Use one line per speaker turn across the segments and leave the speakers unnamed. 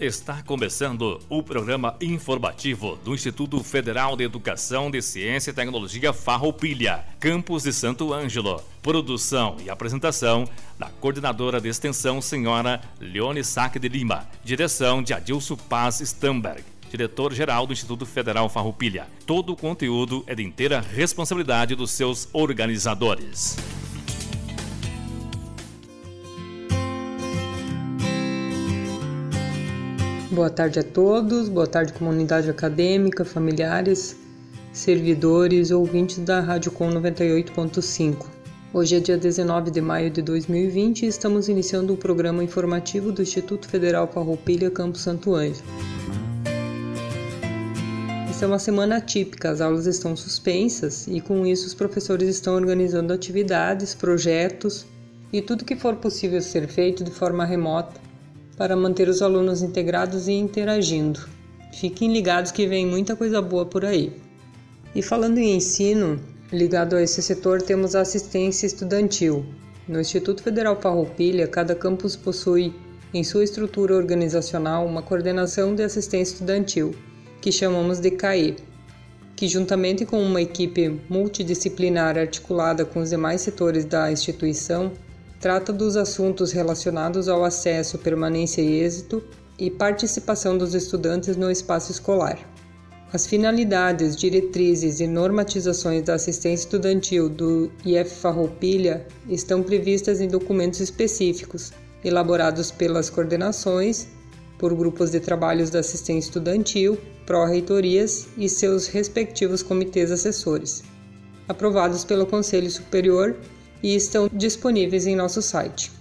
Está começando o programa informativo do Instituto Federal de Educação de Ciência e Tecnologia Farroupilha, campus de Santo Ângelo. Produção e apresentação da coordenadora de extensão, senhora Leone Saque de Lima. Direção de Adilson Paz Stamberg diretor-geral do Instituto Federal Farroupilha. Todo o conteúdo é de inteira responsabilidade dos seus organizadores.
Boa tarde a todos, boa tarde comunidade acadêmica, familiares, servidores, ouvintes da Rádio Com 98.5. Hoje é dia 19 de maio de 2020 e estamos iniciando o programa informativo do Instituto Federal Farroupilha Campo Santo Ângelo. Esta é uma semana atípica, as aulas estão suspensas e com isso os professores estão organizando atividades, projetos e tudo que for possível ser feito de forma remota para manter os alunos integrados e interagindo. Fiquem ligados que vem muita coisa boa por aí. E falando em ensino, ligado a esse setor temos a assistência estudantil. No Instituto Federal Farroupilha, cada campus possui em sua estrutura organizacional uma coordenação de assistência estudantil, que chamamos de CAE, que juntamente com uma equipe multidisciplinar articulada com os demais setores da instituição, Trata dos assuntos relacionados ao acesso, permanência e êxito e participação dos estudantes no espaço escolar. As finalidades, diretrizes e normatizações da assistência estudantil do IF Farroupilha estão previstas em documentos específicos, elaborados pelas coordenações, por grupos de trabalhos da assistência estudantil, pró-reitorias e seus respectivos comitês assessores, aprovados pelo Conselho Superior e estão disponíveis em nosso site.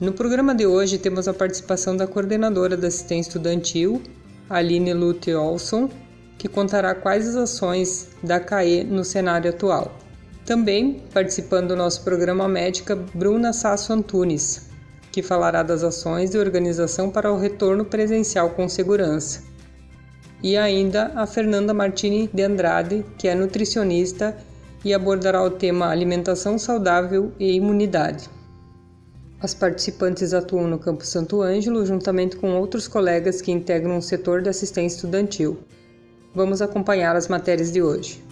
No programa de hoje temos a participação da coordenadora da assistência estudantil, Aline Lute Olson, que contará quais as ações da CAE no cenário atual. Também participando do nosso programa médica Bruna Sasso Antunes, que falará das ações de organização para o retorno presencial com segurança. E ainda a Fernanda Martini de Andrade, que é nutricionista e abordará o tema alimentação saudável e imunidade. As participantes atuam no Campo Santo Ângelo juntamente com outros colegas que integram o setor da assistência estudantil. Vamos acompanhar as matérias de hoje.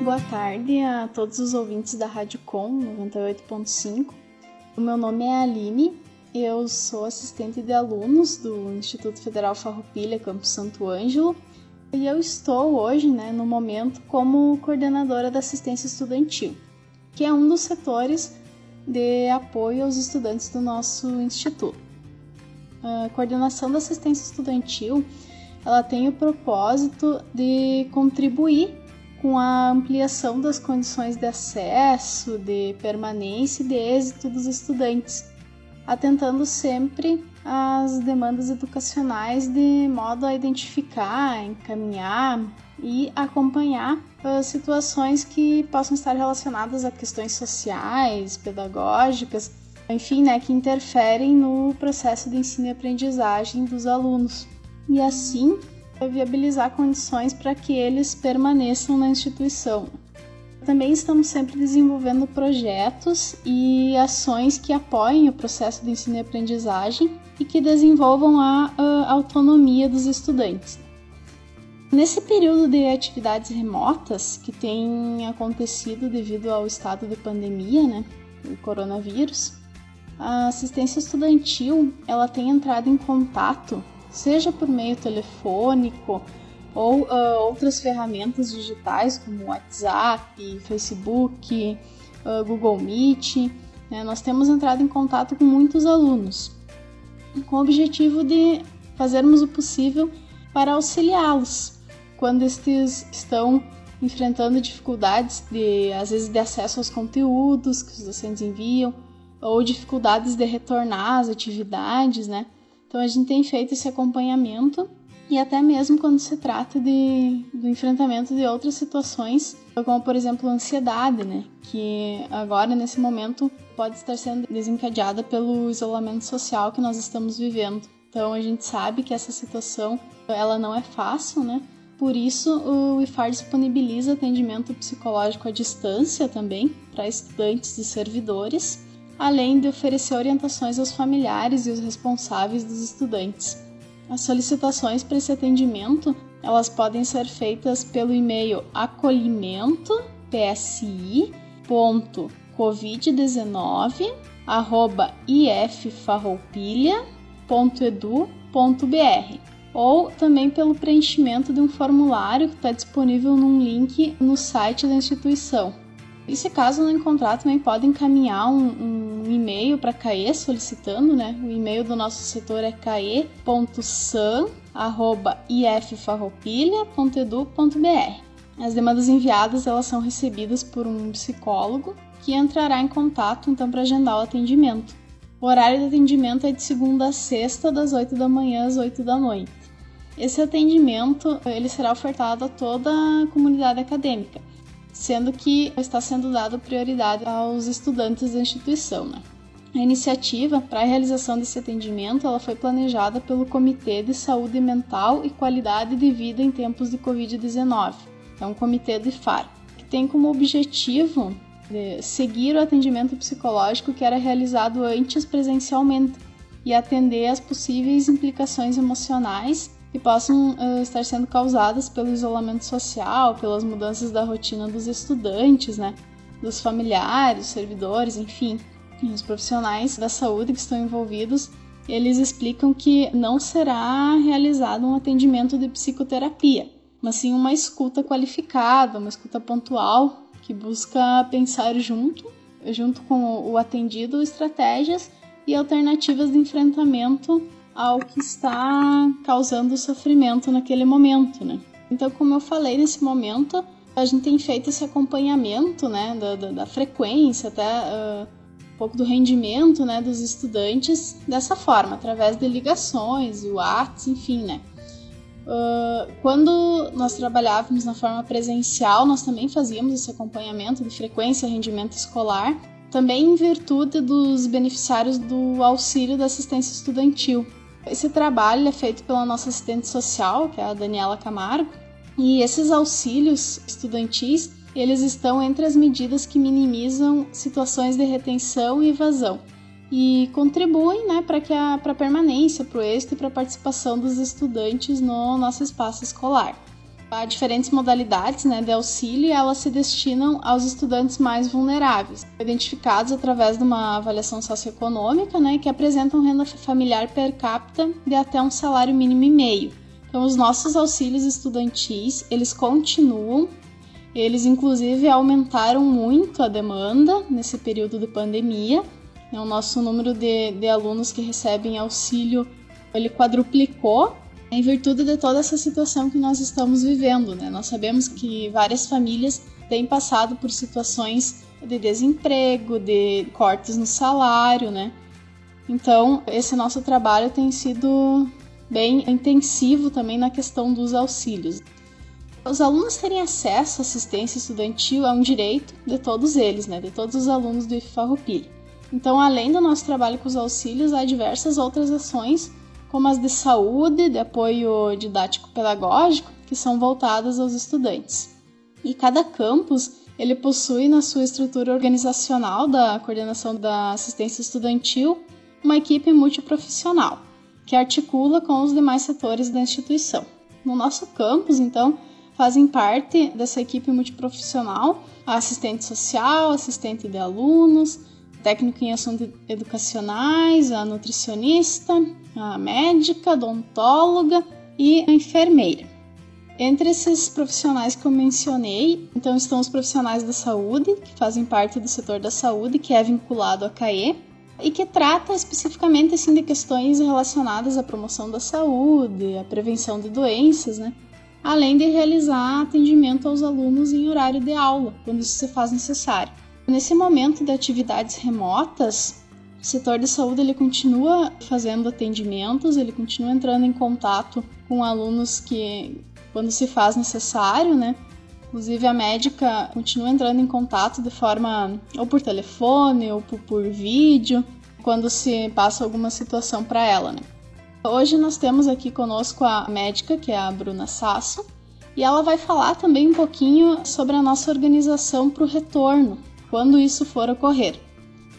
Boa tarde a todos os ouvintes da Rádio Com 98.5. O meu nome é Aline eu sou assistente de alunos do Instituto Federal Farroupilha, Campo Santo Ângelo, e eu estou hoje, né, no momento, como coordenadora da assistência estudantil, que é um dos setores de apoio aos estudantes do nosso instituto. A coordenação da assistência estudantil, ela tem o propósito de contribuir com a ampliação das condições de acesso, de permanência e de êxito dos estudantes atentando sempre às demandas educacionais de modo a identificar, encaminhar e acompanhar as situações que possam estar relacionadas a questões sociais, pedagógicas, enfim, né, que interferem no processo de ensino e aprendizagem dos alunos. E assim, viabilizar condições para que eles permaneçam na instituição. Também estamos sempre desenvolvendo projetos e ações que apoiem o processo de ensino e aprendizagem e que desenvolvam a, a autonomia dos estudantes. Nesse período de atividades remotas que tem acontecido devido ao estado de pandemia, né, do coronavírus, a assistência estudantil ela tem entrado em contato, seja por meio telefônico ou uh, outras ferramentas digitais como WhatsApp, Facebook, uh, Google Meet. Né? Nós temos entrado em contato com muitos alunos com o objetivo de fazermos o possível para auxiliá-los quando estes estão enfrentando dificuldades de às vezes de acesso aos conteúdos que os docentes enviam ou dificuldades de retornar às atividades, né? Então a gente tem feito esse acompanhamento e até mesmo quando se trata de, do enfrentamento de outras situações, como por exemplo a ansiedade, né? Que agora nesse momento pode estar sendo desencadeada pelo isolamento social que nós estamos vivendo. Então a gente sabe que essa situação ela não é fácil, né? Por isso o IFAR disponibiliza atendimento psicológico à distância também para estudantes e servidores além de oferecer orientações aos familiares e os responsáveis dos estudantes. As solicitações para esse atendimento elas podem ser feitas pelo e-mail acolhimento psi.covid19 iffarroupilha.edu.br ou também pelo preenchimento de um formulário que está disponível num link no site da instituição. E se caso não encontrar, também pode encaminhar um, um e-mail para CAE solicitando, né? O e-mail do nosso setor é cae.san.iffarroupilha.edu.br. As demandas enviadas elas são recebidas por um psicólogo que entrará em contato então para agendar o atendimento. O horário de atendimento é de segunda a sexta, das 8 da manhã às 8 da noite. Esse atendimento ele será ofertado a toda a comunidade acadêmica, sendo que está sendo dada prioridade aos estudantes da instituição. Né? A iniciativa para a realização desse atendimento ela foi planejada pelo Comitê de Saúde Mental e Qualidade de Vida em Tempos de Covid-19, é um comitê do IFAR, que tem como objetivo seguir o atendimento psicológico que era realizado antes presencialmente e atender às possíveis implicações emocionais que possam uh, estar sendo causadas pelo isolamento social, pelas mudanças da rotina dos estudantes, né, dos familiares, servidores, enfim, os profissionais da saúde que estão envolvidos. Eles explicam que não será realizado um atendimento de psicoterapia, mas sim uma escuta qualificada, uma escuta pontual que busca pensar junto, junto com o atendido, estratégias e alternativas de enfrentamento ao que está causando sofrimento naquele momento, né? Então, como eu falei nesse momento, a gente tem feito esse acompanhamento, né, da, da, da frequência, até uh, um pouco do rendimento, né, dos estudantes dessa forma, através de ligações, WhatsApp, enfim, né. Uh, quando nós trabalhávamos na forma presencial, nós também fazíamos esse acompanhamento de frequência rendimento escolar, também em virtude dos beneficiários do auxílio da assistência estudantil, esse trabalho é feito pela nossa assistente social, que é a Daniela Camargo, e esses auxílios estudantis, eles estão entre as medidas que minimizam situações de retenção e evasão e contribuem né, para a permanência, para o êxito e para a participação dos estudantes no nosso espaço escolar. Há diferentes modalidades né, de auxílio e elas se destinam aos estudantes mais vulneráveis, identificados através de uma avaliação socioeconômica né, que apresentam renda familiar per capita de até um salário mínimo e meio. Então, os nossos auxílios estudantis, eles continuam, eles inclusive aumentaram muito a demanda nesse período de pandemia. Né, o nosso número de, de alunos que recebem auxílio, ele quadruplicou em virtude de toda essa situação que nós estamos vivendo. Né? Nós sabemos que várias famílias têm passado por situações de desemprego, de cortes no salário, né? Então, esse nosso trabalho tem sido bem intensivo também na questão dos auxílios. Os alunos terem acesso à assistência estudantil é um direito de todos eles, né? De todos os alunos do IFARRUPIL. Então, além do nosso trabalho com os auxílios, há diversas outras ações como as de saúde, de apoio didático-pedagógico, que são voltadas aos estudantes. E cada campus ele possui na sua estrutura organizacional da coordenação da assistência estudantil uma equipe multiprofissional que articula com os demais setores da instituição. No nosso campus, então, fazem parte dessa equipe multiprofissional a assistente social, assistente de alunos, técnico em assuntos educacionais, a nutricionista, a médica, odontóloga e a enfermeira. Entre esses profissionais que eu mencionei, então estão os profissionais da saúde, que fazem parte do setor da saúde, que é vinculado à CAE, e que trata especificamente assim, de questões relacionadas à promoção da saúde, à prevenção de doenças, né? além de realizar atendimento aos alunos em horário de aula, quando isso se faz necessário. Nesse momento de atividades remotas, o setor de saúde ele continua fazendo atendimentos, ele continua entrando em contato com alunos que, quando se faz necessário, né? Inclusive a médica continua entrando em contato de forma ou por telefone ou por, por vídeo, quando se passa alguma situação para ela, né? Hoje nós temos aqui conosco a médica, que é a Bruna Sasso, e ela vai falar também um pouquinho sobre a nossa organização para o retorno, quando isso for ocorrer.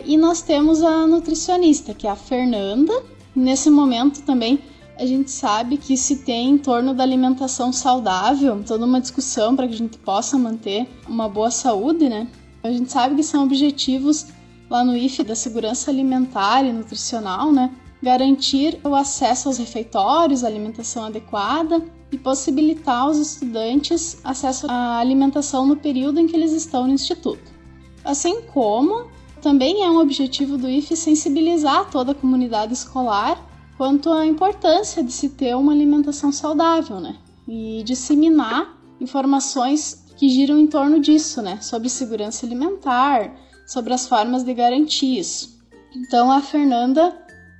E nós temos a nutricionista, que é a Fernanda. Nesse momento também a gente sabe que se tem em torno da alimentação saudável, toda uma discussão para que a gente possa manter uma boa saúde, né? A gente sabe que são objetivos lá no IFE da segurança alimentar e nutricional, né? Garantir o acesso aos refeitórios, alimentação adequada e possibilitar aos estudantes acesso à alimentação no período em que eles estão no instituto. Assim como também é um objetivo do IFE sensibilizar toda a comunidade escolar quanto à importância de se ter uma alimentação saudável, né? E disseminar informações que giram em torno disso, né? Sobre segurança alimentar, sobre as formas de garantir isso. Então a Fernanda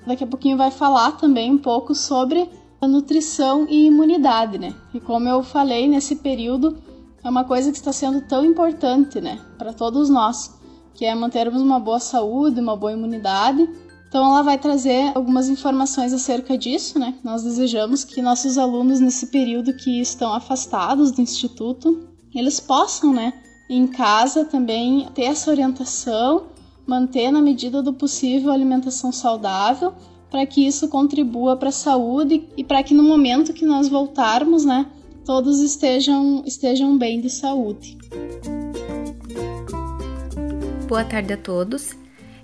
daqui a pouquinho vai falar também um pouco sobre a nutrição e imunidade, né? E como eu falei nesse período, é uma coisa que está sendo tão importante, né, para todos nós, que é mantermos uma boa saúde, uma boa imunidade então ela vai trazer algumas informações acerca disso, né? Nós desejamos que nossos alunos nesse período que estão afastados do instituto, eles possam, né, em casa também ter essa orientação, manter na medida do possível a alimentação saudável, para que isso contribua para a saúde e para que no momento que nós voltarmos, né, todos estejam estejam bem de saúde.
Boa tarde a todos.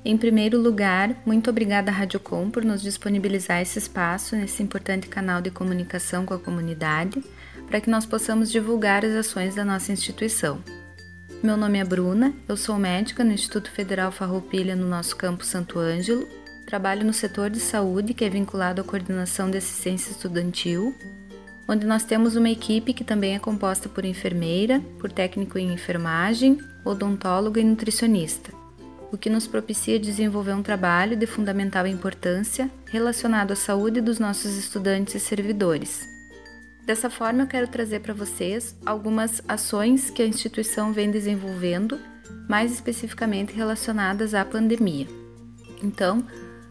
Em primeiro lugar, muito obrigada à Radiocom por nos disponibilizar esse espaço nesse importante canal de comunicação com a comunidade, para que nós possamos divulgar as ações da nossa instituição. Meu nome é Bruna, eu sou médica no Instituto Federal Farroupilha no nosso campo Santo Ângelo, trabalho no setor de saúde que é vinculado à coordenação de assistência estudantil, onde nós temos uma equipe que também é composta por enfermeira, por técnico em enfermagem, odontólogo e nutricionista o que nos propicia desenvolver um trabalho de fundamental importância relacionado à saúde dos nossos estudantes e servidores. Dessa forma, eu quero trazer para vocês algumas ações que a instituição vem desenvolvendo, mais especificamente relacionadas à pandemia. Então,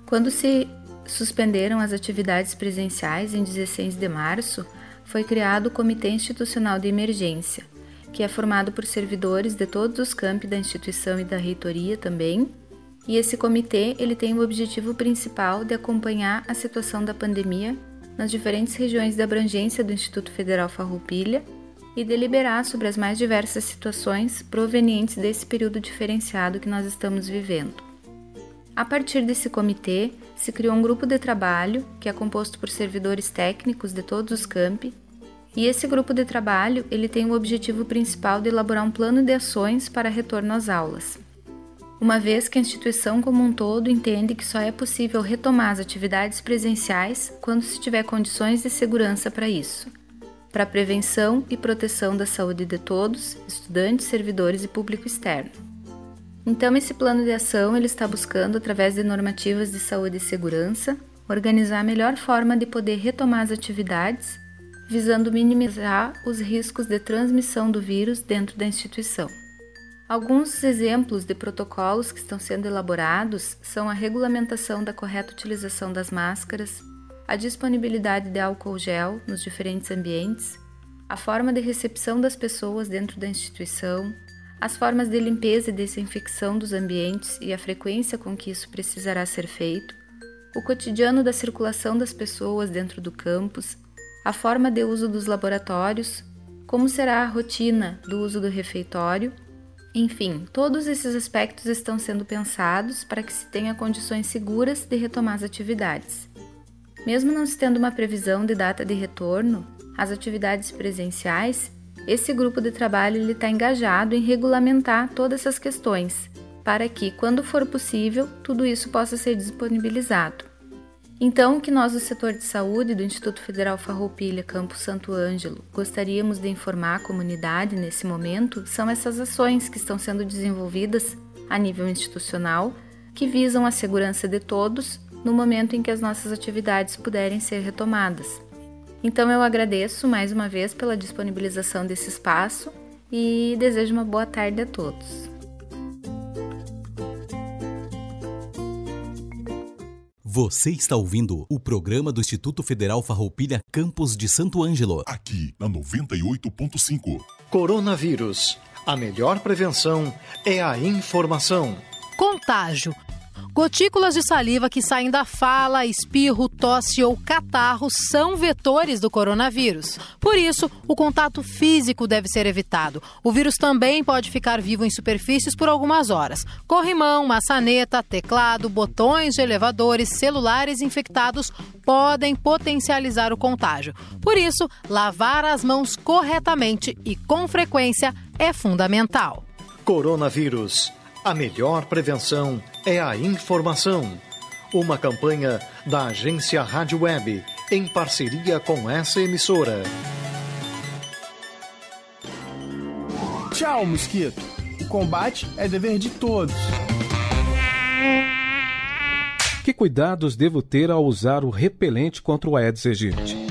quando se suspenderam as atividades presenciais em 16 de março, foi criado o Comitê Institucional de Emergência, que é formado por servidores de todos os campi da instituição e da reitoria também. E esse comitê ele tem o objetivo principal de acompanhar a situação da pandemia nas diferentes regiões de abrangência do Instituto Federal Farroupilha e deliberar sobre as mais diversas situações provenientes desse período diferenciado que nós estamos vivendo. A partir desse comitê, se criou um grupo de trabalho que é composto por servidores técnicos de todos os campi e esse grupo de trabalho, ele tem o objetivo principal de elaborar um plano de ações para retorno às aulas. Uma vez que a instituição como um todo entende que só é possível retomar as atividades presenciais quando se tiver condições de segurança para isso, para prevenção e proteção da saúde de todos, estudantes, servidores e público externo. Então, esse plano de ação ele está buscando, através de normativas de saúde e segurança, organizar a melhor forma de poder retomar as atividades visando minimizar os riscos de transmissão do vírus dentro da instituição. Alguns exemplos de protocolos que estão sendo elaborados são a regulamentação da correta utilização das máscaras, a disponibilidade de álcool gel nos diferentes ambientes, a forma de recepção das pessoas dentro da instituição, as formas de limpeza e desinfecção dos ambientes e a frequência com que isso precisará ser feito, o cotidiano da circulação das pessoas dentro do campus a forma de uso dos laboratórios, como será a rotina do uso do refeitório. Enfim, todos esses aspectos estão sendo pensados para que se tenha condições seguras de retomar as atividades. Mesmo não se tendo uma previsão de data de retorno às atividades presenciais, esse grupo de trabalho está engajado em regulamentar todas essas questões, para que, quando for possível, tudo isso possa ser disponibilizado. Então, o que nós do setor de saúde do Instituto Federal Farroupilha, Campo Santo Ângelo, gostaríamos de informar a comunidade nesse momento são essas ações que estão sendo desenvolvidas a nível institucional, que visam a segurança de todos no momento em que as nossas atividades puderem ser retomadas. Então, eu agradeço mais uma vez pela disponibilização desse espaço e desejo uma boa tarde a todos.
Você está ouvindo o programa do Instituto Federal Farroupilha Campos de Santo Ângelo.
Aqui na 98.5.
Coronavírus. A melhor prevenção é a informação.
Contágio
Gotículas de saliva que saem da fala, espirro, tosse ou catarro são vetores do coronavírus. Por isso, o contato físico deve ser evitado. O vírus também pode ficar vivo em superfícies por algumas horas. Corrimão, maçaneta, teclado, botões de elevadores, celulares infectados podem potencializar o contágio. Por isso, lavar as mãos corretamente e com frequência é fundamental.
Coronavírus. A melhor prevenção é a informação. Uma campanha da agência Rádio Web, em parceria com essa emissora.
Tchau, mosquito. O combate é dever de todos.
Que cuidados devo ter ao usar o repelente contra o Aedes aegypti?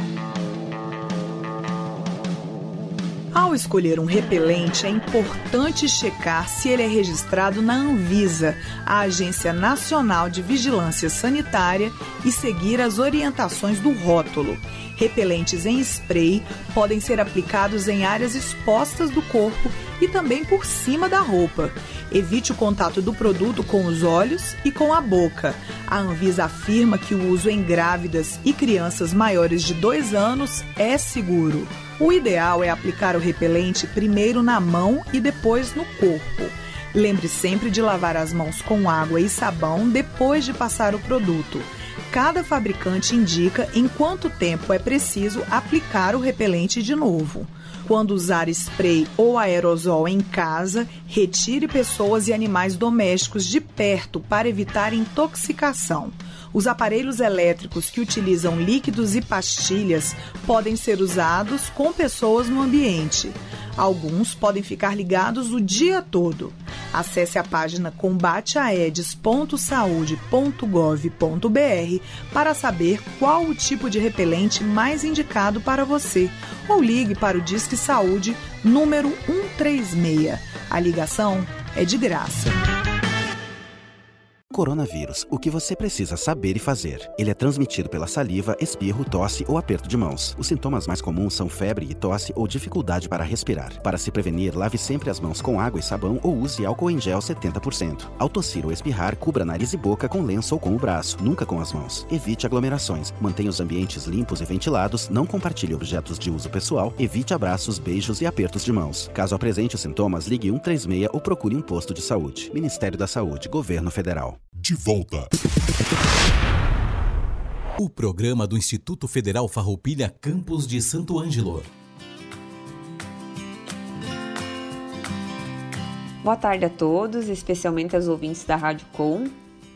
Ao escolher um repelente, é importante checar se ele é registrado na Anvisa, a Agência Nacional de Vigilância Sanitária, e seguir as orientações do rótulo. Repelentes em spray podem ser aplicados em áreas expostas do corpo e também por cima da roupa. Evite o contato do produto com os olhos e com a boca. A Anvisa afirma que o uso em grávidas e crianças maiores de 2 anos é seguro. O ideal é aplicar o repelente primeiro na mão e depois no corpo. Lembre sempre de lavar as mãos com água e sabão depois de passar o produto. Cada fabricante indica em quanto tempo é preciso aplicar o repelente de novo. Quando usar spray ou aerosol em casa, retire pessoas e animais domésticos de perto para evitar intoxicação. Os aparelhos elétricos que utilizam líquidos e pastilhas podem ser usados com pessoas no ambiente. Alguns podem ficar ligados o dia todo. Acesse a página combateaedes.saude.gov.br para saber qual o tipo de repelente mais indicado para você ou ligue para o Disque Saúde número 136. A ligação é de graça.
Coronavírus, o que você precisa saber e fazer. Ele é transmitido pela saliva, espirro, tosse ou aperto de mãos. Os sintomas mais comuns são febre e tosse ou dificuldade para respirar. Para se prevenir, lave sempre as mãos com água e sabão ou use álcool em gel 70%. Ao tossir ou espirrar, cubra nariz e boca com lenço ou com o braço, nunca com as mãos. Evite aglomerações. Mantenha os ambientes limpos e ventilados, não compartilhe objetos de uso pessoal, evite abraços, beijos e apertos de mãos. Caso apresente os sintomas, ligue 136 ou procure um posto de saúde. Ministério da Saúde, Governo Federal
de volta.
O programa do Instituto Federal Farroupilha Campos de Santo Ângelo.
Boa tarde a todos, especialmente aos ouvintes da Rádio Com.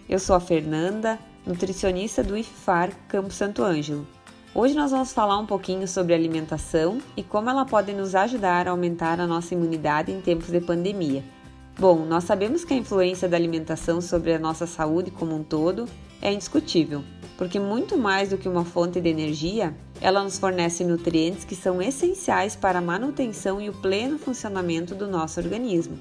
Eu sou a Fernanda, nutricionista do IFAR Campo Santo Ângelo. Hoje nós vamos falar um pouquinho sobre alimentação e como ela pode nos ajudar a aumentar a nossa imunidade em tempos de pandemia. Bom, nós sabemos que a influência da alimentação sobre a nossa saúde como um todo é indiscutível, porque muito mais do que uma fonte de energia, ela nos fornece nutrientes que são essenciais para a manutenção e o pleno funcionamento do nosso organismo.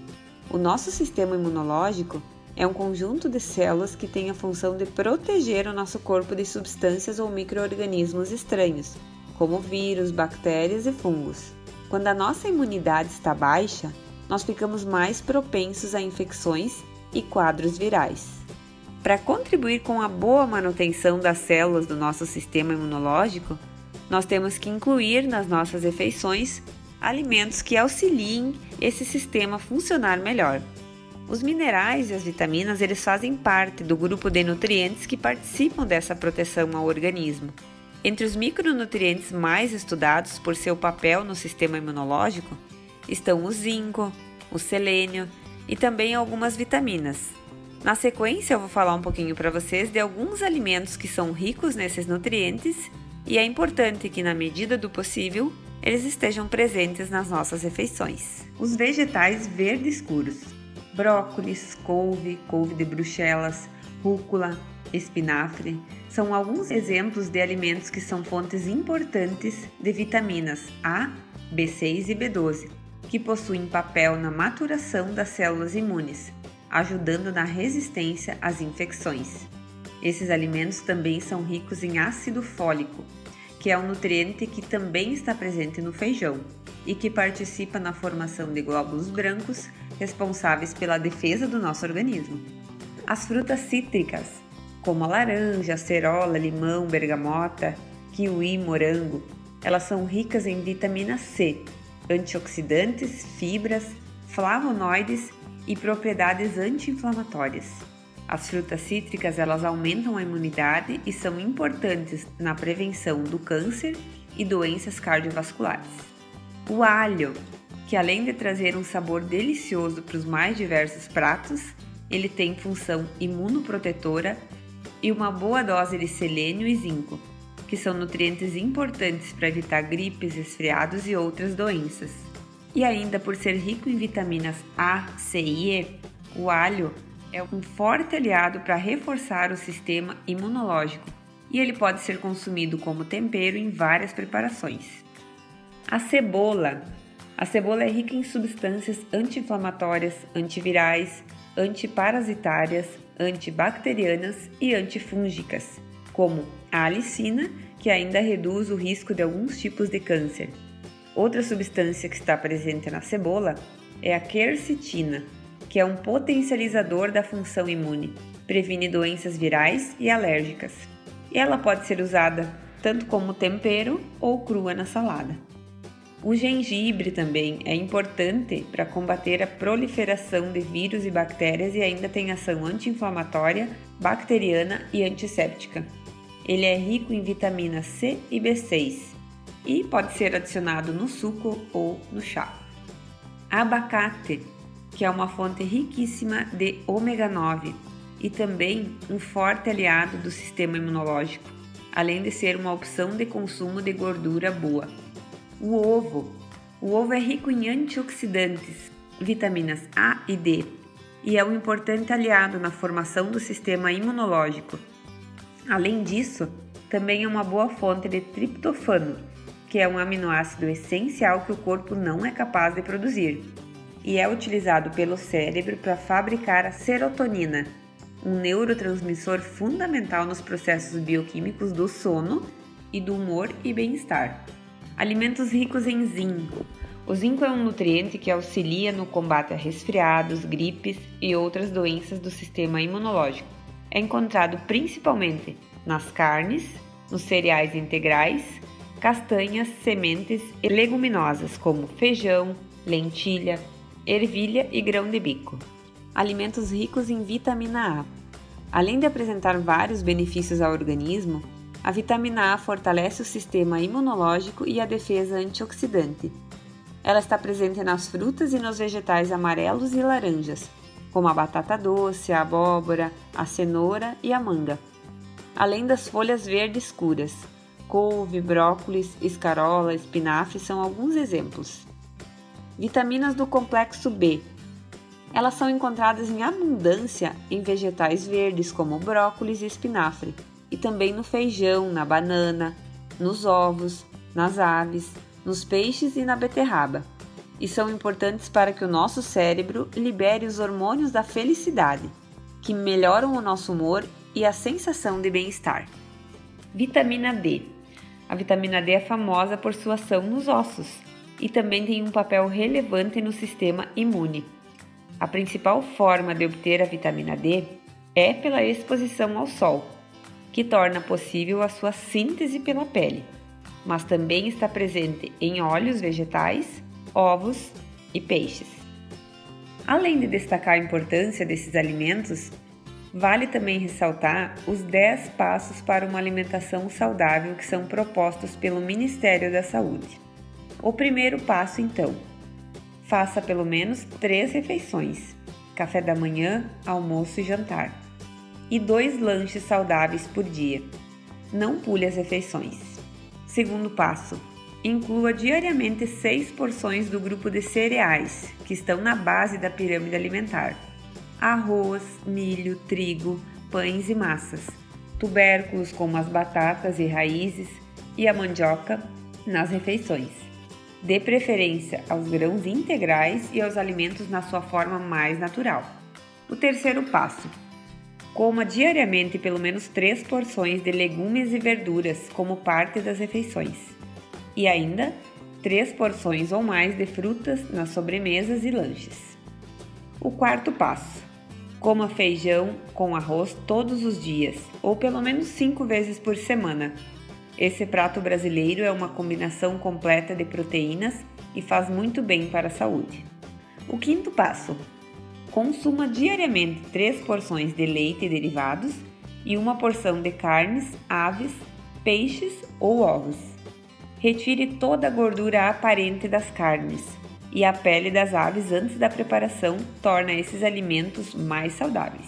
O nosso sistema imunológico é um conjunto de células que tem a função de proteger o nosso corpo de substâncias ou microorganismos estranhos, como vírus, bactérias e fungos. Quando a nossa imunidade está baixa, nós ficamos mais propensos a infecções e quadros virais. Para contribuir com a boa manutenção das células do nosso sistema imunológico, nós temos que incluir nas nossas refeições alimentos que auxiliem esse sistema a funcionar melhor. Os minerais e as vitaminas eles fazem parte do grupo de nutrientes que participam dessa proteção ao organismo. Entre os micronutrientes mais estudados por seu papel no sistema imunológico estão o zinco, o selênio e também algumas vitaminas. Na sequência, eu vou falar um pouquinho para vocês de alguns alimentos que são ricos nesses nutrientes e é importante que, na medida do possível, eles estejam presentes nas nossas refeições. Os vegetais verdes escuros: brócolis, couve, couve de bruxelas, rúcula, espinafre são alguns exemplos de alimentos que são fontes importantes de vitaminas A, B6 e B12 que possuem papel na maturação das células imunes, ajudando na resistência às infecções. Esses alimentos também são ricos em ácido fólico, que é um nutriente que também está presente no feijão e que participa na formação de glóbulos brancos responsáveis pela defesa do nosso organismo. As frutas cítricas, como a laranja, acerola, limão, bergamota, kiwi, morango, elas são ricas em vitamina C, antioxidantes, fibras, flavonoides e propriedades anti-inflamatórias. As frutas cítricas elas aumentam a imunidade e são importantes na prevenção do câncer e doenças cardiovasculares. O alho, que além de trazer um sabor delicioso para os mais diversos pratos, ele tem função imunoprotetora e uma boa dose de selênio e zinco, que são nutrientes importantes para evitar gripes, resfriados e outras doenças. E ainda por ser rico em vitaminas A, C e E, o alho é um forte aliado para reforçar o sistema imunológico e ele pode ser consumido como tempero em várias preparações. A cebola. A cebola é rica em substâncias anti-inflamatórias, antivirais, antiparasitárias, antibacterianas e antifúngicas, como a alicina, que ainda reduz o risco de alguns tipos de câncer. Outra substância que está presente na cebola é a quercetina, que é um potencializador da função imune, previne doenças virais e alérgicas. Ela pode ser usada tanto como tempero ou crua na salada. O gengibre também é importante para combater a proliferação de vírus e bactérias e ainda tem ação anti-inflamatória, bacteriana e antisséptica. Ele é rico em vitamina C e B6 e pode ser adicionado no suco ou no chá. Abacate que é uma fonte riquíssima de ômega 9 e também um forte aliado do sistema imunológico, além de ser uma opção de consumo de gordura boa. O ovo. O ovo é rico em antioxidantes, vitaminas A e D, e é um importante aliado na formação do sistema imunológico. Além disso, também é uma boa fonte de triptofano, que é um aminoácido essencial que o corpo não é capaz de produzir e é utilizado pelo cérebro para fabricar a serotonina, um neurotransmissor fundamental nos processos bioquímicos do sono e do humor e bem-estar. Alimentos ricos em zinco. O zinco é um nutriente que auxilia no combate a resfriados, gripes e outras doenças do sistema imunológico. É encontrado principalmente nas carnes, nos cereais integrais, castanhas, sementes e leguminosas como feijão, lentilha, ervilha e grão de bico. Alimentos ricos em vitamina A. Além de apresentar vários benefícios ao organismo, a vitamina A fortalece o sistema imunológico e a defesa antioxidante. Ela está presente nas frutas e nos vegetais amarelos e laranjas, como a batata doce, a abóbora, a cenoura e a manga, além das folhas verdes escuras. Couve, brócolis, escarola, espinafre são alguns exemplos. Vitaminas do complexo B. Elas são encontradas em abundância em vegetais verdes como brócolis e espinafre, e também no feijão, na banana, nos ovos, nas aves, nos peixes e na beterraba. E são importantes para que o nosso cérebro libere os hormônios da felicidade, que melhoram o nosso humor e a sensação de bem-estar. Vitamina D. A vitamina D é famosa por sua ação nos ossos e também tem um papel relevante no sistema imune. A principal forma de obter a vitamina D é pela exposição ao sol, que torna possível a sua síntese pela pele, mas também está presente em óleos vegetais, ovos e peixes. Além de destacar a importância desses alimentos, vale também ressaltar os 10 passos para uma alimentação saudável que são propostos pelo Ministério da Saúde. O primeiro passo, então, faça pelo menos três refeições: café da manhã, almoço e jantar, e dois lanches saudáveis por dia. Não pule as refeições. Segundo passo, inclua diariamente seis porções do grupo de cereais que estão na base da pirâmide alimentar: arroz, milho, trigo, pães e massas, tubérculos como as batatas e raízes e a mandioca nas refeições. Dê preferência aos grãos integrais e aos alimentos na sua forma mais natural. O terceiro passo: coma diariamente pelo menos três porções de legumes e verduras como parte das refeições. E ainda, três porções ou mais de frutas nas sobremesas e lanches. O quarto passo: Coma feijão com arroz todos os dias, ou pelo menos cinco vezes por semana. Esse prato brasileiro é uma combinação completa de proteínas e faz muito bem para a saúde. O quinto passo: consuma diariamente três porções de leite e derivados e uma porção de carnes, aves, peixes ou ovos. Retire toda a gordura aparente das carnes e a pele das aves antes da preparação torna esses alimentos mais saudáveis.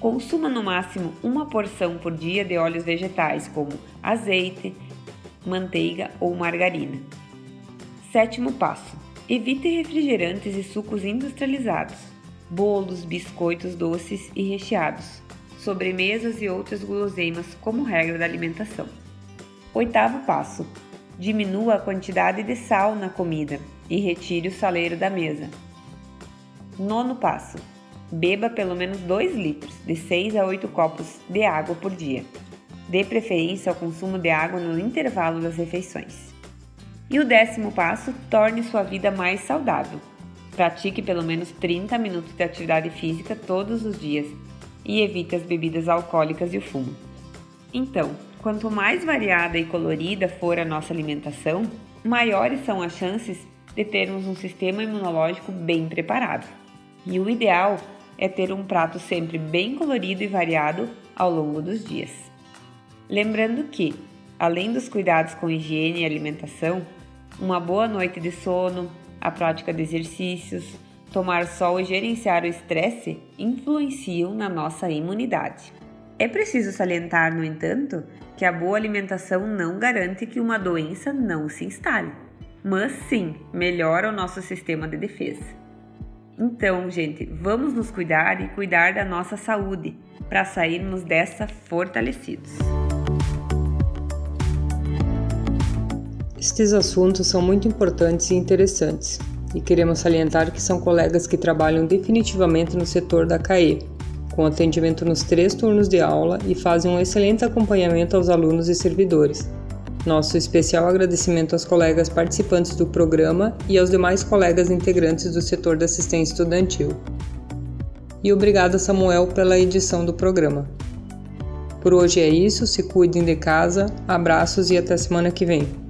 Consuma no máximo uma porção por dia de óleos vegetais, como azeite, manteiga ou margarina. Sétimo passo: evite refrigerantes e sucos industrializados, bolos, biscoitos doces e recheados, sobremesas e outras guloseimas como regra da alimentação. Oitavo passo: diminua a quantidade de sal na comida e retire o saleiro da mesa. Nono passo: beba pelo menos 2 litros, de 6 a 8 copos de água por dia. Dê preferência ao consumo de água no intervalo das refeições. E o décimo passo: torne sua vida mais saudável. Pratique pelo menos 30 minutos de atividade física todos os dias e evite as bebidas alcoólicas e o fumo. Então, quanto mais variada e colorida for a nossa alimentação, maiores são as chances de termos um sistema imunológico bem preparado. E o ideal é ter um prato sempre bem colorido e variado ao longo dos dias. Lembrando que, além dos cuidados com higiene e alimentação, uma boa noite de sono, a prática de exercícios, tomar sol e gerenciar o estresse influenciam na nossa imunidade. É preciso salientar, no entanto, que a boa alimentação não garante que uma doença não se instale, mas sim melhora o nosso sistema de defesa. Então, gente, vamos nos cuidar e cuidar da nossa saúde para sairmos dessa fortalecidos.
Estes assuntos são muito importantes e interessantes, e queremos salientar que são colegas que trabalham definitivamente no setor da CAE, com atendimento nos três turnos de aula e fazem um excelente acompanhamento aos alunos e servidores. Nosso especial agradecimento aos colegas participantes do programa e aos demais colegas integrantes do setor da assistência estudantil. E obrigada, Samuel, pela edição do programa. Por hoje é isso, se cuidem de casa, abraços e até semana que vem.